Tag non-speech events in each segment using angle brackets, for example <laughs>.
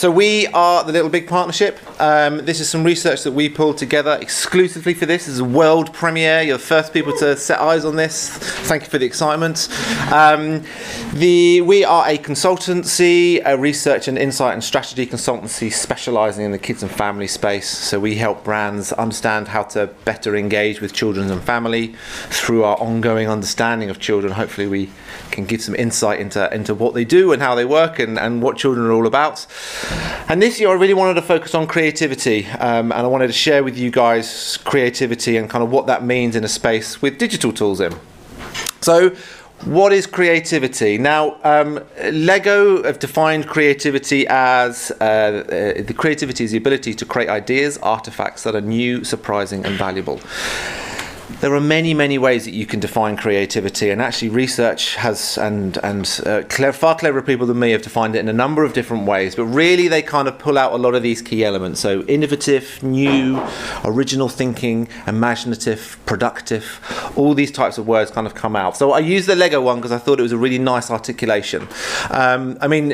so we are the Little Big Partnership. Um, this is some research that we pulled together exclusively for this. This is a world premiere. You're the first people to set eyes on this. Thank you for the excitement. Um, the, we are a consultancy, a research and insight and strategy consultancy specialising in the kids and family space. So we help brands understand how to better engage with children and family through our ongoing understanding of children. Hopefully, we can give some insight into, into what they do and how they work and, and what children are all about. And this year, I really wanted to focus on creativity, um, and I wanted to share with you guys creativity and kind of what that means in a space with digital tools in. So, what is creativity? Now, um, Lego have defined creativity as uh, uh, the creativity is the ability to create ideas, artifacts that are new, surprising, and valuable. There are many, many ways that you can define creativity, and actually, research has and and uh, clever, far cleverer people than me have defined it in a number of different ways. But really, they kind of pull out a lot of these key elements. So, innovative, new, original thinking, imaginative, productive, all these types of words kind of come out. So, I used the Lego one because I thought it was a really nice articulation. Um, I mean,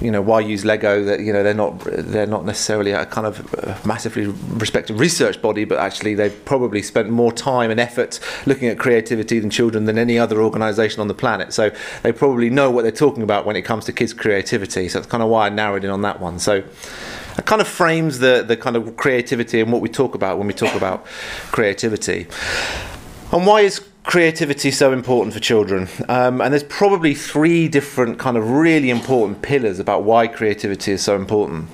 you know, why use Lego? That you know, they're not they're not necessarily a kind of massively respected research body, but actually, they've probably spent more time and effort looking at creativity than children than any other organisation on the planet. So they probably know what they're talking about when it comes to kids' creativity. So that's kind of why I narrowed in on that one. So it kind of frames the, the kind of creativity and what we talk about when we talk about creativity. And why is creativity so important for children? Um, and there's probably three different kind of really important pillars about why creativity is so important.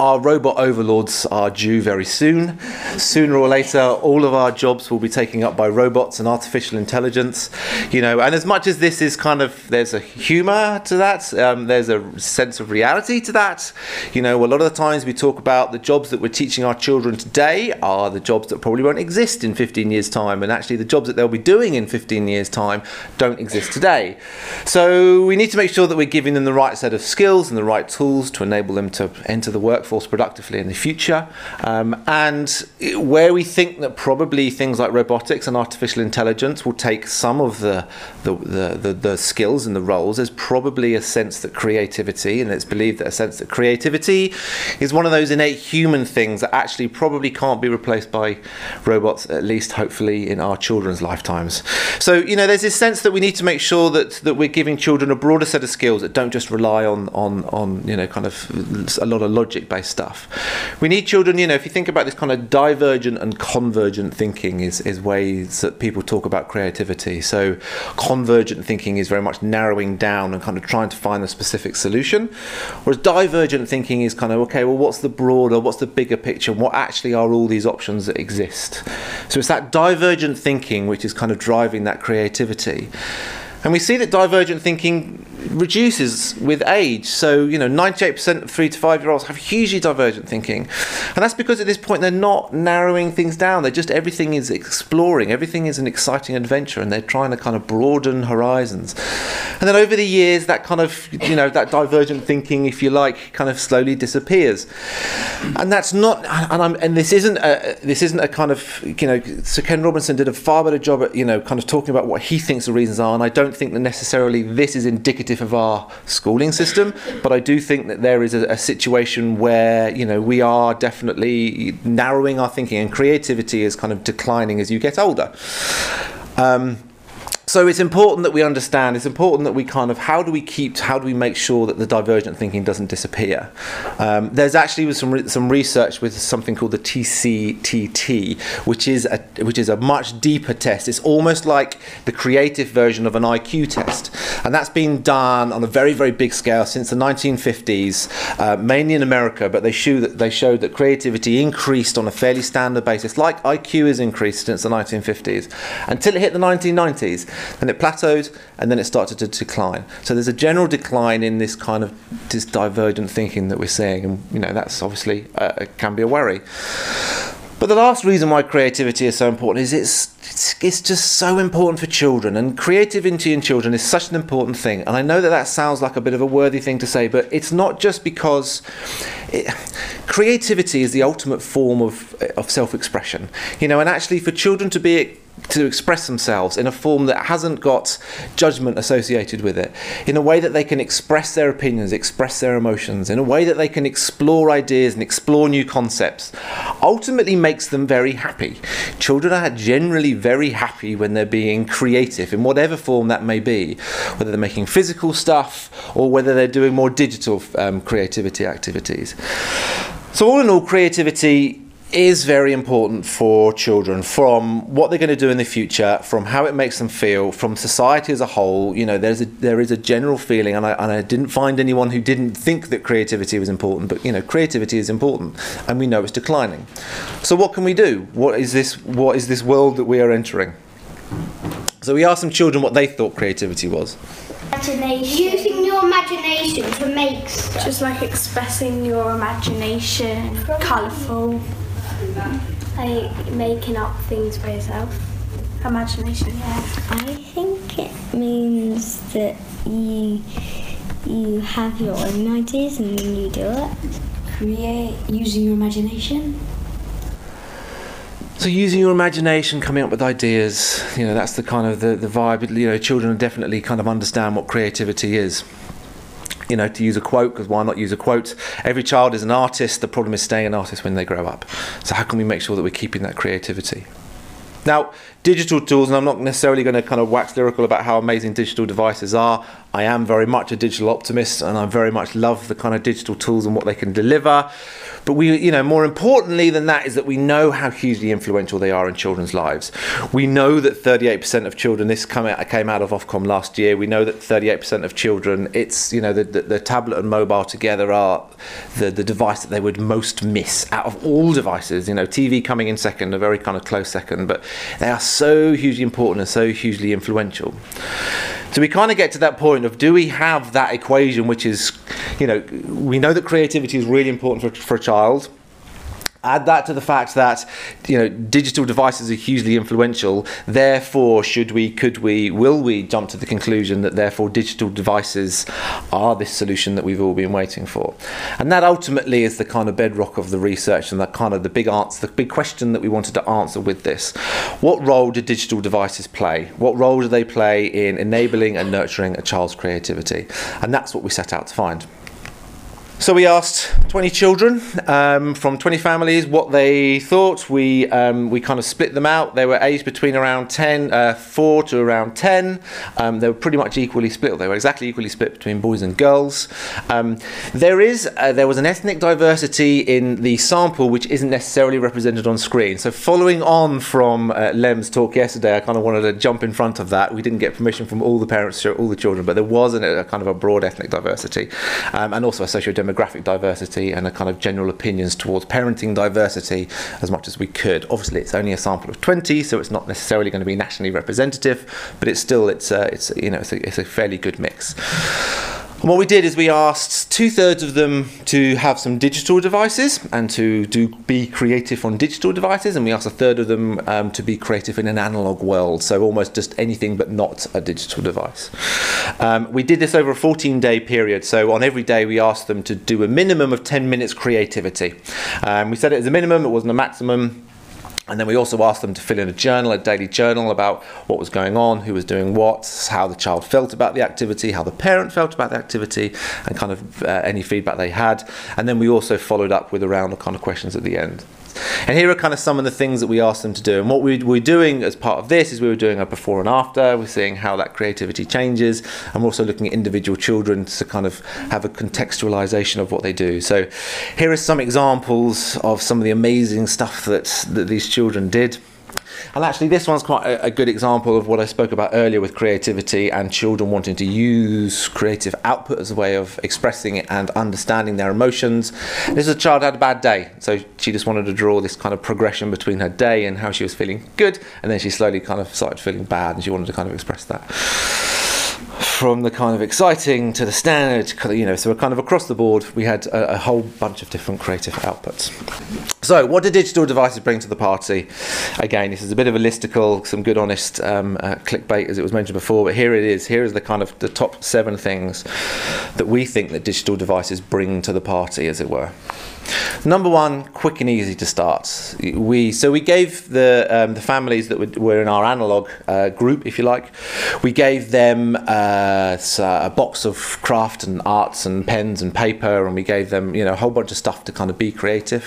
Our robot overlords are due very soon. Sooner or later, all of our jobs will be taken up by robots and artificial intelligence. You know, and as much as this is kind of there's a humour to that, um, there's a sense of reality to that. You know, a lot of the times we talk about the jobs that we're teaching our children today are the jobs that probably won't exist in 15 years' time, and actually the jobs that they'll be doing in 15 years' time don't exist today. So we need to make sure that we're giving them the right set of skills and the right tools to enable them to enter the work workforce productively in the future. Um, and where we think that probably things like robotics and artificial intelligence will take some of the, the, the, the, the skills and the roles, there's probably a sense that creativity, and it's believed that a sense that creativity is one of those innate human things that actually probably can't be replaced by robots, at least hopefully in our children's lifetimes. So, you know, there's this sense that we need to make sure that, that we're giving children a broader set of skills that don't just rely on, on, on you know, kind of a lot of logic based stuff. We need children, you know, if you think about this kind of divergent and convergent thinking is, is ways that people talk about creativity. So convergent thinking is very much narrowing down and kind of trying to find the specific solution. Whereas divergent thinking is kind of, okay, well, what's the broader, what's the bigger picture, what actually are all these options that exist? So it's that divergent thinking which is kind of driving that creativity. And we see that divergent thinking reduces with age. So, you know, 98% of three to five year olds have hugely divergent thinking. And that's because at this point they're not narrowing things down. They're just, everything is exploring, everything is an exciting adventure, and they're trying to kind of broaden horizons. And then over the years, that kind of, you know, that divergent thinking, if you like, kind of slowly disappears. And that's not, and, I'm, and this isn't a, this isn't a kind of, you know, Sir Ken Robinson did a far better job at, you know, kind of talking about what he thinks the reasons are, and I don't think that necessarily this is indicative of our schooling system, but I do think that there is a, a situation where you know we are definitely narrowing our thinking, and creativity is kind of declining as you get older. Um, so it's important that we understand it's important that we kind of how do we keep how do we make sure that the divergent thinking doesn't disappear? Um, there's actually some re- some research with something called the TCTT which is a which is a much deeper test. It's almost like the creative version of an IQ test. And that's been done on a very very big scale since the 1950s uh, mainly in America but they show that they showed that creativity increased on a fairly standard basis like IQ has increased since the 1950s until it hit the 1990s then it plateaued, and then it started to decline. So there's a general decline in this kind of this divergent thinking that we're seeing, and you know that's obviously uh, can be a worry. But the last reason why creativity is so important is it's, it's, it's just so important for children, and creativity in children is such an important thing. And I know that that sounds like a bit of a worthy thing to say, but it's not just because it, creativity is the ultimate form of of self-expression, you know. And actually, for children to be to express themselves in a form that hasn't got judgment associated with it, in a way that they can express their opinions, express their emotions, in a way that they can explore ideas and explore new concepts, ultimately makes them very happy. Children are generally very happy when they're being creative in whatever form that may be, whether they're making physical stuff or whether they're doing more digital um, creativity activities. So, all in all, creativity is very important for children from what they're going to do in the future, from how it makes them feel, from society as a whole. You know, there's a, there is a general feeling, and I, and I didn't find anyone who didn't think that creativity was important, but you know, creativity is important, and we know it's declining. So, what can we do? What is this? What is this world that we are entering? So, we asked some children what they thought creativity was. Imagination. Using your imagination to make stuff. Just like expressing your imagination, colourful, like making up things by yourself. imagination, yeah. I think it means that you you have your own ideas and then you do it. Create using your imagination. So using your imagination, coming up with ideas, you know, that's the kind of the, the vibe. You know, children definitely kind of understand what creativity is. You know, to use a quote, because why not use a quote? Every child is an artist. The problem is staying an artist when they grow up. So how can we make sure that we're keeping that creativity? Now, digital tools, and I'm not necessarily going to kind of wax lyrical about how amazing digital devices are. I am very much a digital optimist, and I very much love the kind of digital tools and what they can deliver. But we, you know, more importantly than that is that we know how hugely influential they are in children's lives. We know that 38% of children, this come out, came out of Ofcom last year, we know that 38% of children, it's, you know, the, the, the tablet and mobile together are the, the device that they would most miss out of all devices. You know, TV coming in second, a very kind of close second, but they are so hugely important and so hugely influential. So we kind of get to that point of do we have that equation, which is, you know, we know that creativity is really important for, for a child. Add that to the fact that you know digital devices are hugely influential. Therefore, should we, could we, will we jump to the conclusion that therefore digital devices are this solution that we've all been waiting for? And that ultimately is the kind of bedrock of the research and that kind of the big answer, the big question that we wanted to answer with this. What role do digital devices play? What role do they play in enabling and nurturing a child's creativity? And that's what we set out to find. So we asked 20 children um, from 20 families what they thought. We um, we kind of split them out. They were aged between around 10, uh, 4 to around 10. Um, they were pretty much equally split. They were exactly equally split between boys and girls. Um, there is uh, there was an ethnic diversity in the sample which isn't necessarily represented on screen. So following on from uh, Lem's talk yesterday, I kind of wanted to jump in front of that. We didn't get permission from all the parents all the children, but there was a kind of a broad ethnic diversity um, and also a socio-demographic demographic diversity and a kind of general opinions towards parenting diversity as much as we could. Obviously, it's only a sample of 20, so it's not necessarily going to be nationally representative, but it's still it's a, it's you know it's a, it's a fairly good mix. And what we did is we asked two thirds of them to have some digital devices and to do be creative on digital devices, and we asked a third of them um, to be creative in an analog world, so almost just anything but not a digital device. Um, we did this over a 14 day period, so on every day we asked them to do a minimum of 10 minutes creativity. Um, we said it as a minimum, it wasn't a maximum. And then we also asked them to fill in a journal, a daily journal about what was going on, who was doing what, how the child felt about the activity, how the parent felt about the activity, and kind of uh, any feedback they had. And then we also followed up with a round of kind of questions at the end. And here are kind of some of the things that we asked them to do. And what we we're doing as part of this is we were doing a before and after. We're seeing how that creativity changes. And we're also looking at individual children to kind of have a contextualization of what they do. So here are some examples of some of the amazing stuff that, that these children did. And actually, this one's quite a, a, good example of what I spoke about earlier with creativity and children wanting to use creative output as a way of expressing it and understanding their emotions. This is a child had a bad day, so she just wanted to draw this kind of progression between her day and how she was feeling good, and then she slowly kind of started feeling bad, and she wanted to kind of express that from the kind of exciting to the standard, you know, so we're kind of across the board, we had a, a, whole bunch of different creative outputs. So, what do digital devices bring to the party? Again, this is a bit of a listicle, some good, honest um, uh, clickbait, as it was mentioned before, but here it is. Here is the kind of the top seven things that we think that digital devices bring to the party, as it were. Number one, quick and easy to start. We so we gave the um, the families that were, were in our analog uh, group, if you like, we gave them uh, Uh, s- uh, a box of craft and arts and pens and paper, and we gave them you know a whole bunch of stuff to kind of be creative.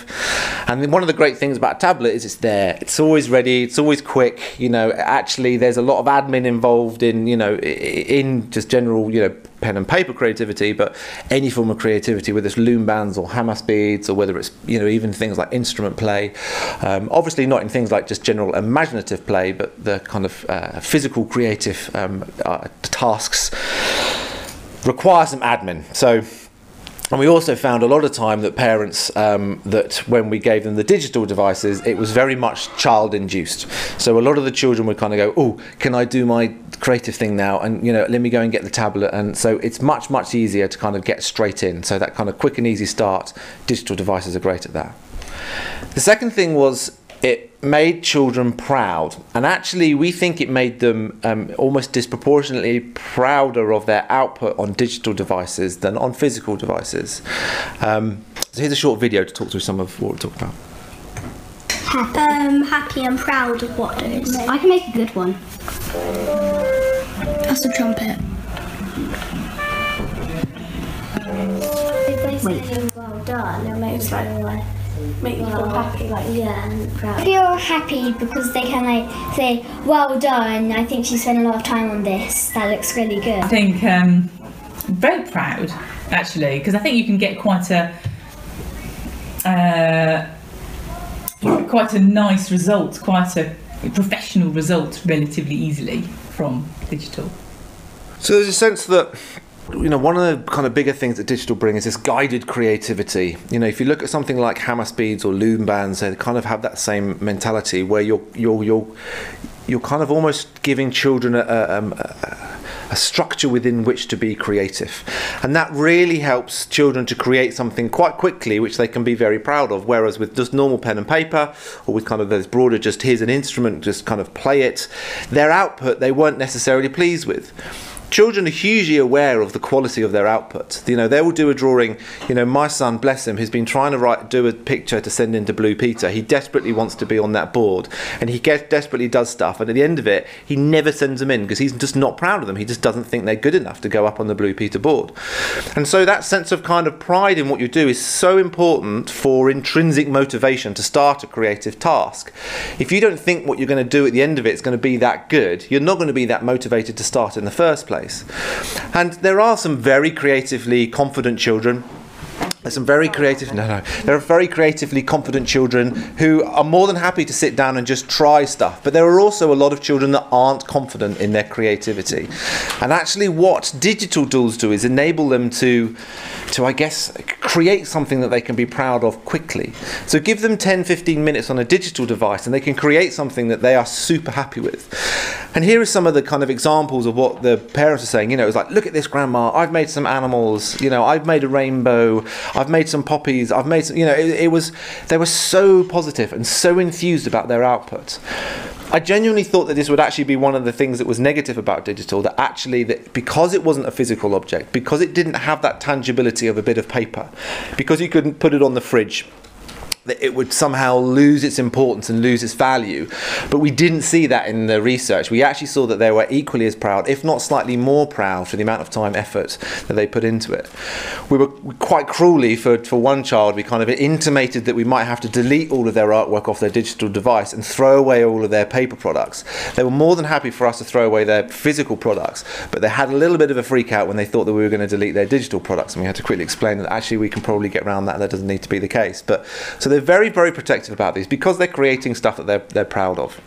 And one of the great things about a tablet is it's there. It's always ready. It's always quick. You know, actually, there's a lot of admin involved in you know in just general you know pen and paper creativity, but any form of creativity, whether it's loom bands or Hama beads, or whether it's you know even things like instrument play. Um, obviously, not in things like just general imaginative play, but the kind of uh, physical creative um, uh, tasks require some admin. So. And we also found a lot of time that parents, um, that when we gave them the digital devices, it was very much child induced. So a lot of the children would kind of go, "Oh, can I do my creative thing now?" And you know, let me go and get the tablet. And so it's much much easier to kind of get straight in. So that kind of quick and easy start. Digital devices are great at that. The second thing was it made children proud, and actually, we think it made them um, almost disproportionately prouder of their output on digital devices than on physical devices. Um, so here's a short video to talk through some of what we're talking about. Um, happy and proud of what it is. I can make a good one. That's the trumpet. If they Wait. say well done, It makes like like make you feel happy, like yeah, and proud. Feel happy because they can like say well done. I think she spent a lot of time on this. That looks really good. I think um, very proud actually because I think you can get quite a uh, quite a nice result, quite a professional result relatively easily from digital. So there's a sense that you know one of the kind of bigger things that digital bring is this guided creativity. You know, if you look at something like Hama beads or loom bands, they kind of have that same mentality where you're you're you're you're kind of almost giving children a, a, a, a structure within which to be creative, and that really helps children to create something quite quickly, which they can be very proud of. Whereas with just normal pen and paper, or with kind of those broader, just here's an instrument, just kind of play it, their output they weren't necessarily pleased with children are hugely aware of the quality of their output. You know, they will do a drawing. You know, my son, bless him, has been trying to write, do a picture to send into Blue Peter. He desperately wants to be on that board, and he desperately does stuff. And at the end of it, he never sends them in because he's just not proud of them. He just doesn't think they're good enough to go up on the Blue Peter board. And so that sense of kind of pride in what you do is so important for intrinsic motivation to start a creative task. If you don't think what you're going to do at the end of it is going to be that good, you're not going to be that motivated to start in the first place. And there are some very creatively confident children. There's some very creative. No, no. There are very creatively confident children who are more than happy to sit down and just try stuff. But there are also a lot of children that aren't confident in their creativity. And actually, what digital tools do is enable them to, to I guess, create something that they can be proud of quickly. So give them 10, 15 minutes on a digital device, and they can create something that they are super happy with. And here are some of the kind of examples of what the parents are saying. You know, it's like, look at this, grandma. I've made some animals. You know, I've made a rainbow. I've made some poppies. I've made some. You know, it, it was. They were so positive and so enthused about their output. I genuinely thought that this would actually be one of the things that was negative about digital. That actually, that because it wasn't a physical object, because it didn't have that tangibility of a bit of paper, because you couldn't put it on the fridge, that it would somehow lose its importance and lose its value. But we didn't see that in the research. We actually saw that they were equally as proud, if not slightly more proud, for the amount of time, effort that they put into it. We were quite cruelly, for, for one child, we kind of intimated that we might have to delete all of their artwork off their digital device and throw away all of their paper products. They were more than happy for us to throw away their physical products, but they had a little bit of a freak out when they thought that we were going to delete their digital products, and we had to quickly explain that actually we can probably get around that. That doesn't need to be the case. But so they're very, very protective about these because they're creating stuff that they're they're proud of.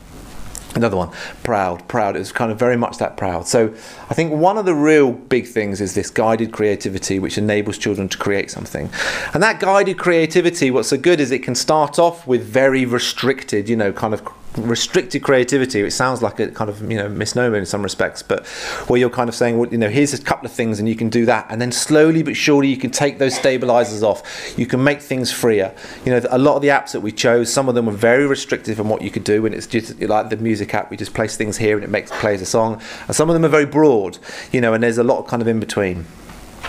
Another one, proud, proud. It's kind of very much that proud. So I think one of the real big things is this guided creativity, which enables children to create something. And that guided creativity, what's so good is it can start off with very restricted, you know, kind of restricted creativity. It sounds like a kind of you know misnomer in some respects, but where you're kind of saying, well, you know, here's a couple of things and you can do that, and then slowly but surely you can take those stabilizers off. You can make things freer. You know, a lot of the apps that we chose, some of them were very restrictive in what you could do, and it's just like the music app. We just place things here and it makes plays a song, and some of them are very broad. You know, and there's a lot kind of in between.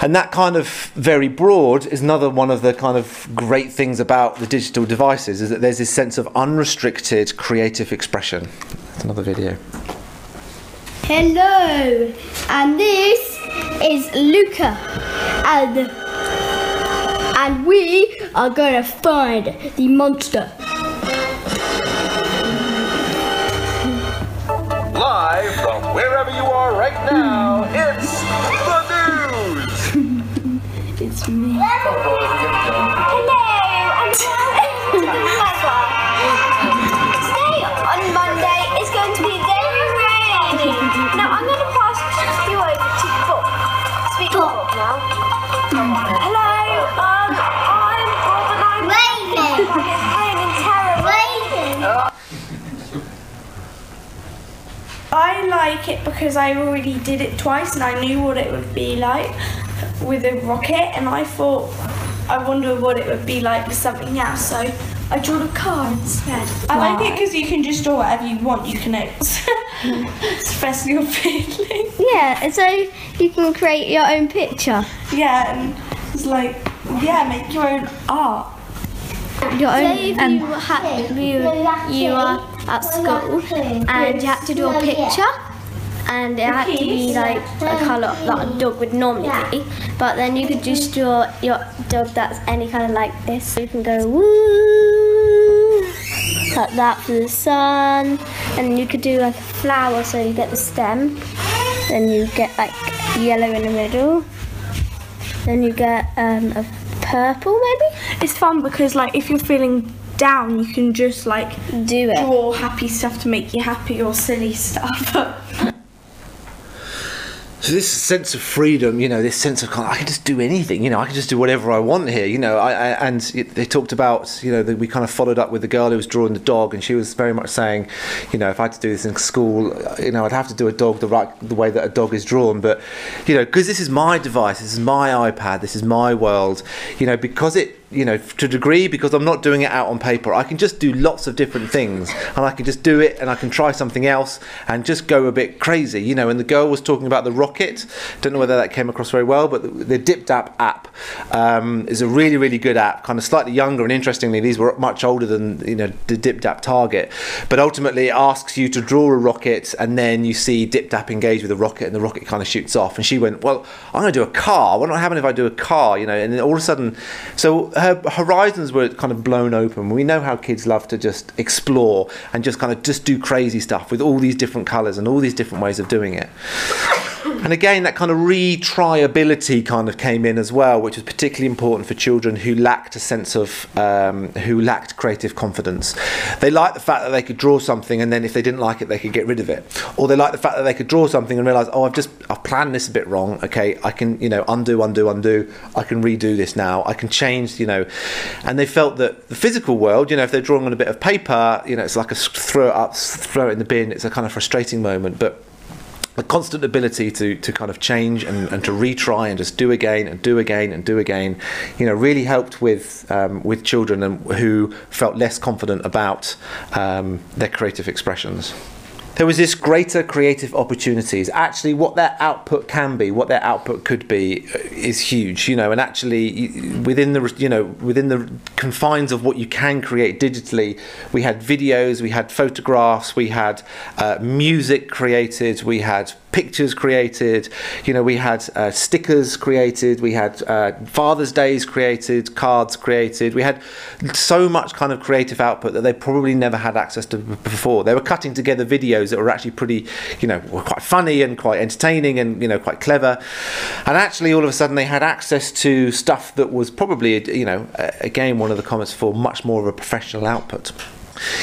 And that kind of very broad is another one of the kind of great things about the digital devices is that there's this sense of unrestricted creative expression. That's another video. Hello, and this is Luca, and and we are gonna find the monster. I like it because I already did it twice and I knew what it would be like with a rocket and I thought I wonder what it would be like with something else so I drew a car instead. I like it because you can just draw whatever you want, you can <laughs> express your feeling. Yeah, so you can create your own picture, Yeah, and it's like, yeah, make your own art. your own. Say if um, you, ha- you, you are at school and you had to do a picture and it had to be like a colour that a dog would normally be but then you could just draw your dog that's any colour like this. You can go woo! Like that for the sun and you could do like a flower so you get the stem. Then you get like yellow in the middle. Then you get um, a purple maybe? It's fun because like if you're feeling down, you can just like do it. draw happy stuff to make you happy or silly stuff. <laughs> So this sense of freedom, you know, this sense of kind of, I can just do anything, you know, I can just do whatever I want here, you know. I, I and it, they talked about, you know, we kind of followed up with the girl who was drawing the dog, and she was very much saying, you know, if I had to do this in school, you know, I'd have to do a dog the right the way that a dog is drawn. But you know, because this is my device, this is my iPad, this is my world, you know, because it you know, to a degree, because I'm not doing it out on paper, I can just do lots of different things and I can just do it and I can try something else and just go a bit crazy, you know. And the girl was talking about the rocket. Don't know whether that came across very well, but the, the DipDap app um, is a really, really good app, kind of slightly younger. And interestingly, these were much older than, you know, the DipDap target. But ultimately, it asks you to draw a rocket and then you see DipDap engage with the rocket and the rocket kind of shoots off. And she went, Well, I'm going to do a car. What happen if I do a car, you know? And then all of a sudden, so her horizons were kind of blown open. We know how kids love to just explore and just kind of just do crazy stuff with all these different colours and all these different ways of doing it. And again, that kind of retriability kind of came in as well, which was particularly important for children who lacked a sense of, um, who lacked creative confidence. They liked the fact that they could draw something and then if they didn't like it, they could get rid of it. Or they liked the fact that they could draw something and realise, oh, I've just, I've planned this a bit wrong. Okay, I can, you know, undo, undo, undo. I can redo this now. I can change, you know. And they felt that the physical world, you know, if they're drawing on a bit of paper, you know, it's like a throw it up, throw it in the bin. It's a kind of frustrating moment, but the constant ability to, to kind of change and, and to retry and just do again and do again and do again, you know, really helped with um, with children who felt less confident about um, their creative expressions. There was this greater creative opportunities. Actually, what their output can be, what their output could be, uh, is huge. You know, and actually within the you know within the confines of what you can create digitally, we had videos, we had photographs, we had uh, music created, we had pictures created, you know, we had uh, stickers created, we had uh, Father's Days created, cards created, we had so much kind of creative output that they probably never had access to before. They were cutting together videos that were actually pretty, you know, quite funny and quite entertaining and you know quite clever, and actually all of a sudden they had access to stuff that was probably, you know, again one of the comments for much more of a professional output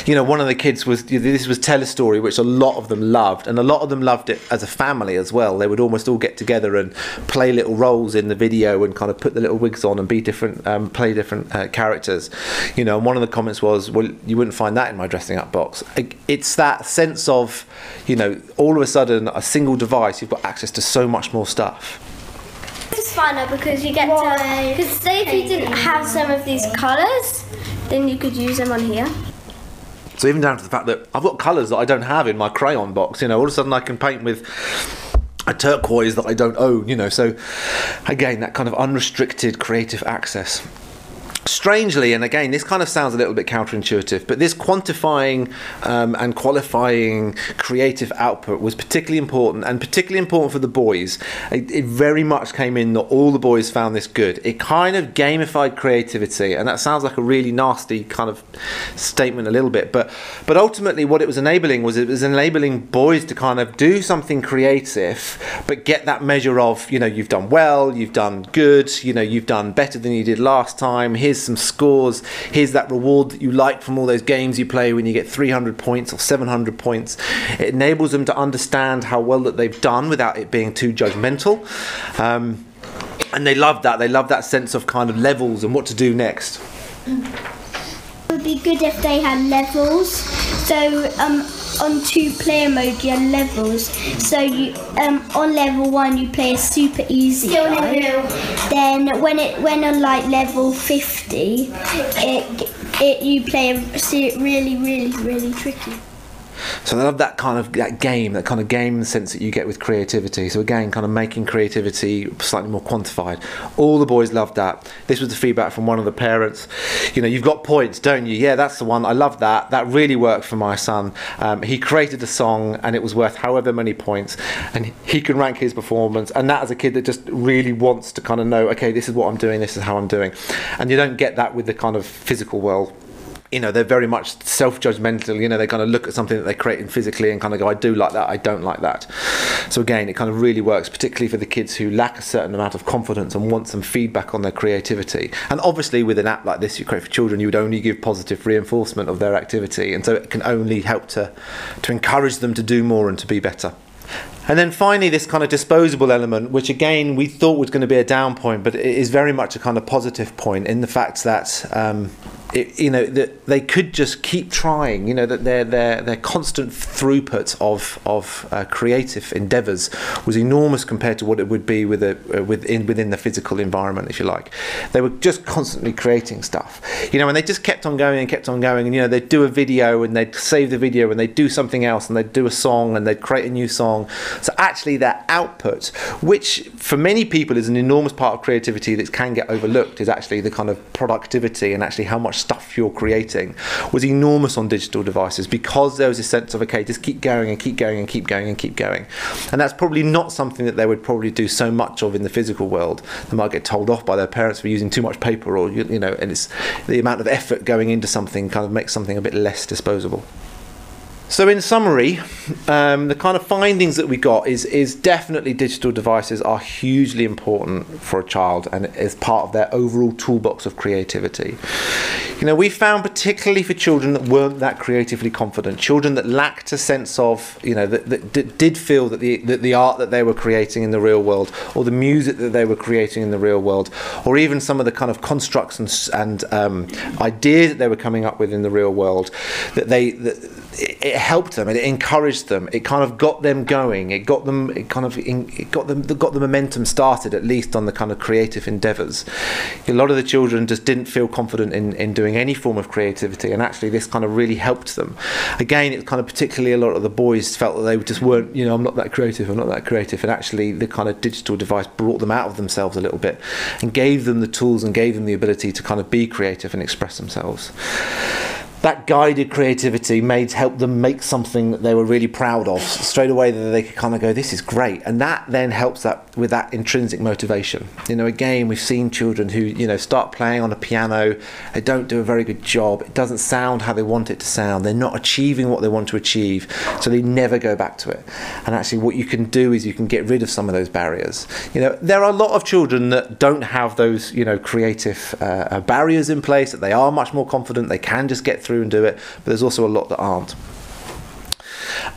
you know, one of the kids was this was tell a story, which a lot of them loved, and a lot of them loved it as a family as well. They would almost all get together and play little roles in the video and kind of put the little wigs on and be different, um, play different uh, characters. You know, and one of the comments was, "Well, you wouldn't find that in my dressing up box." It's that sense of, you know, all of a sudden a single device, you've got access to so much more stuff. It's funner because you get to. Because say if you didn't have some of these colours, then you could use them on here. So even down to the fact that I've got colours that I don't have in my crayon box. You know, all of a sudden I can paint with a turquoise that I don't own, you know. So, again, that kind of unrestricted creative access. Strangely, and again, this kind of sounds a little bit counterintuitive, but this quantifying um, and qualifying creative output was particularly important, and particularly important for the boys. It, it very much came in that all the boys found this good. It kind of gamified creativity, and that sounds like a really nasty kind of statement, a little bit, but but ultimately, what it was enabling was it was enabling boys to kind of do something creative, but get that measure of you know you've done well, you've done good, you know you've done better than you did last time. Here's some scores. Here's that reward that you like from all those games you play when you get 300 points or 700 points. It enables them to understand how well that they've done without it being too judgmental. Um, and they love that. They love that sense of kind of levels and what to do next. Would be good if they had levels. So um, on two player mode you have levels. So you um, on level one you play a super easy mode. Then when it when on like level fifty, it it you play a really really really tricky. So I love that kind of that game, that kind of game sense that you get with creativity. So again, kind of making creativity slightly more quantified. All the boys loved that. This was the feedback from one of the parents. You know, you've got points, don't you? Yeah, that's the one. I love that. That really worked for my son. Um, he created a song and it was worth however many points, and he can rank his performance. And that as a kid that just really wants to kind of know, okay, this is what I'm doing, this is how I'm doing, and you don't get that with the kind of physical world you know they're very much self-judgmental you know they kind of look at something that they're creating physically and kind of go i do like that i don't like that. So again it kind of really works particularly for the kids who lack a certain amount of confidence and want some feedback on their creativity. And obviously with an app like this you create for children you would only give positive reinforcement of their activity and so it can only help to to encourage them to do more and to be better. And then finally, this kind of disposable element, which again we thought was going to be a down point, but it is very much a kind of positive point in the fact that um, it, you know that they could just keep trying. You know that their their their constant throughput of of uh, creative endeavours was enormous compared to what it would be with a uh, within within the physical environment, if you like. They were just constantly creating stuff. You know, and they just kept on going and kept on going. And you know, they'd do a video and they'd save the video and they'd do something else and they'd do a song and they'd create a new song. So actually, their output, which for many people is an enormous part of creativity that can get overlooked, is actually the kind of productivity and actually how much stuff you're creating was enormous on digital devices because there was a sense of okay just keep going and keep going and keep going and keep going. And that's probably not something that they would probably do so much of in the physical world. They might get told off by their parents for using too much paper or you, you know and it's the amount of effort going into something kind of makes something a bit less disposable so, in summary, um, the kind of findings that we got is is definitely digital devices are hugely important for a child and as part of their overall toolbox of creativity. You know, we found particularly for children that weren't that creatively confident, children that lacked a sense of, you know, that, that, that did feel that the that the art that they were creating in the real world, or the music that they were creating in the real world, or even some of the kind of constructs and, and um, ideas that they were coming up with in the real world, that they that it, helped them and it encouraged them. It kind of got them going. It got them. It kind of it got them got the momentum started at least on the kind of creative endeavours. A lot of the children just didn't feel confident in, in doing any form of creativity, and actually this kind of really helped them. Again, it kind of particularly a lot of the boys felt that they just weren't. You know, I'm not that creative. I'm not that creative, and actually the kind of digital device brought them out of themselves a little bit, and gave them the tools and gave them the ability to kind of be creative and express themselves that guided creativity made help them make something that they were really proud of straight away that they could kind of go this is great. And that then helps that with that intrinsic motivation. You know again we've seen children who you know start playing on a piano they don't do a very good job it doesn't sound how they want it to sound they're not achieving what they want to achieve so they never go back to it. And actually what you can do is you can get rid of some of those barriers. You know there are a lot of children that don't have those you know creative uh, barriers in place that they are much more confident they can just get through and do it, but there's also a lot that aren't.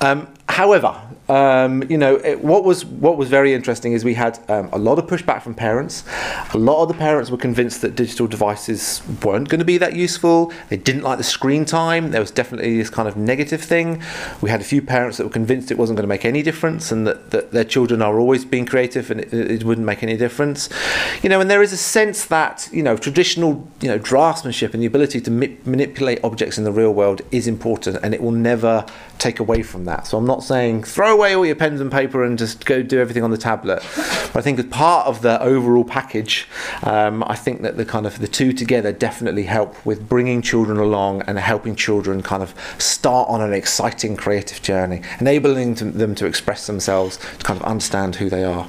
Um, however, um, you know, it, what was what was very interesting is we had um, a lot of pushback from parents. A lot of the parents were convinced that digital devices weren't going to be that useful. They didn't like the screen time. There was definitely this kind of negative thing. We had a few parents that were convinced it wasn't going to make any difference, and that, that their children are always being creative, and it, it wouldn't make any difference. You know, and there is a sense that you know traditional you know draftsmanship and the ability to mi- manipulate objects in the real world is important, and it will never take away from that. So I'm not saying throw away all your pens and paper and just go do everything on the tablet. But I think as part of the overall package, um, I think that the kind of the two together definitely help with bringing children along and helping children kind of start on an exciting creative journey, enabling them to express themselves, to kind of understand who they are.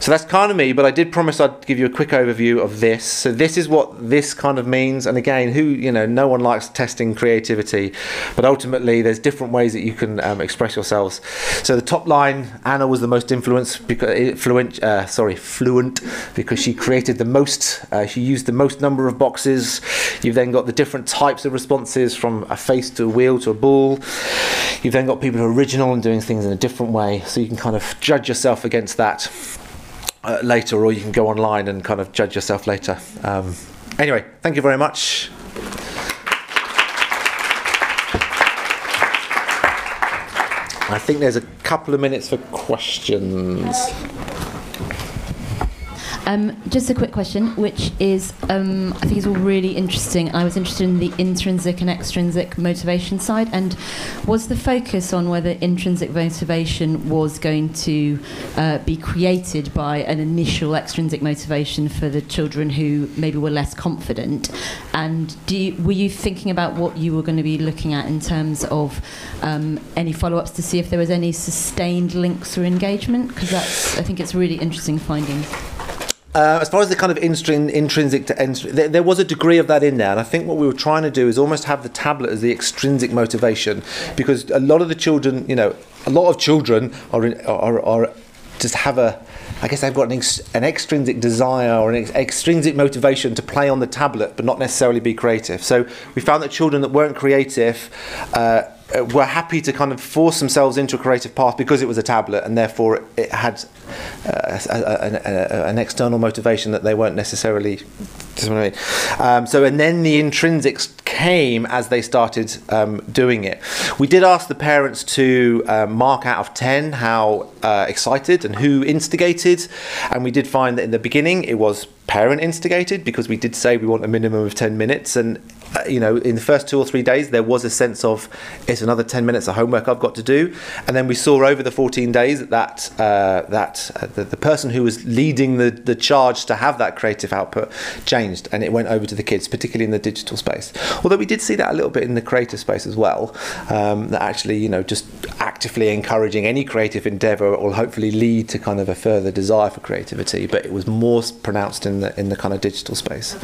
So that's kind of me, but I did promise I'd give you a quick overview of this. So this is what this kind of means. And again, who you know, no one likes testing creativity, but ultimately there's different ways that you can um, express yourselves. So the top line, Anna was the most influenced, because fluent, uh, sorry, fluent, because she created the most. Uh, she used the most number of boxes. You've then got the different types of responses, from a face to a wheel to a ball. You've then got people who are original and doing things in a different way. So you can kind of judge yourself against that uh, later, or you can go online and kind of judge yourself later. Um, anyway, thank you very much. I think there's a couple of minutes for questions. Um, just a quick question, which is um, I think is all really interesting. I was interested in the intrinsic and extrinsic motivation side, and was the focus on whether intrinsic motivation was going to uh, be created by an initial extrinsic motivation for the children who maybe were less confident, and you, were you thinking about what you were going to be looking at in terms of um, any follow-ups to see if there was any sustained links or engagement? Because I think it's really interesting finding. Uh, as far as the kind of intrinsic to extrinsic, there, there was a degree of that in there, and I think what we were trying to do is almost have the tablet as the extrinsic motivation, because a lot of the children, you know, a lot of children are in, are, are just have a, I guess they've got an, ex- an extrinsic desire or an ex- extrinsic motivation to play on the tablet, but not necessarily be creative. So we found that children that weren't creative. Uh, were happy to kind of force themselves into a creative path because it was a tablet and therefore it had uh, a, a, a, an external motivation that they weren't necessarily just what I mean. Um, so and then the intrinsics came as they started um, doing it. We did ask the parents to um, mark out of 10 how uh, excited and who instigated and we did find that in the beginning it was parent instigated because we did say we want a minimum of 10 minutes and uh, you know in the first two or three days there was a sense of it's another 10 minutes of homework I've got to do. And then we saw over the 14 days that uh, that uh, the, the person who was leading the, the charge to have that creative output changed and it went over to the kids particularly in the digital space. Although we did see that a little bit in the creative space as well um, that actually you know just actively encouraging any creative endeavor will hopefully lead to kind of a further desire for creativity but it was more pronounced in the in the kind of digital space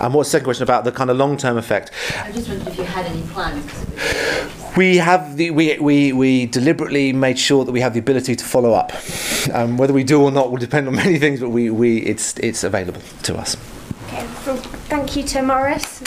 and what's the second question about the kind of long-term effect? I just wondered if you had any plans. We have the we, we, we deliberately made sure that we have the ability to follow up. Um, whether we do or not will depend on <laughs> many things, but we, we it's it's available to us. Okay, well, thank you to Morris.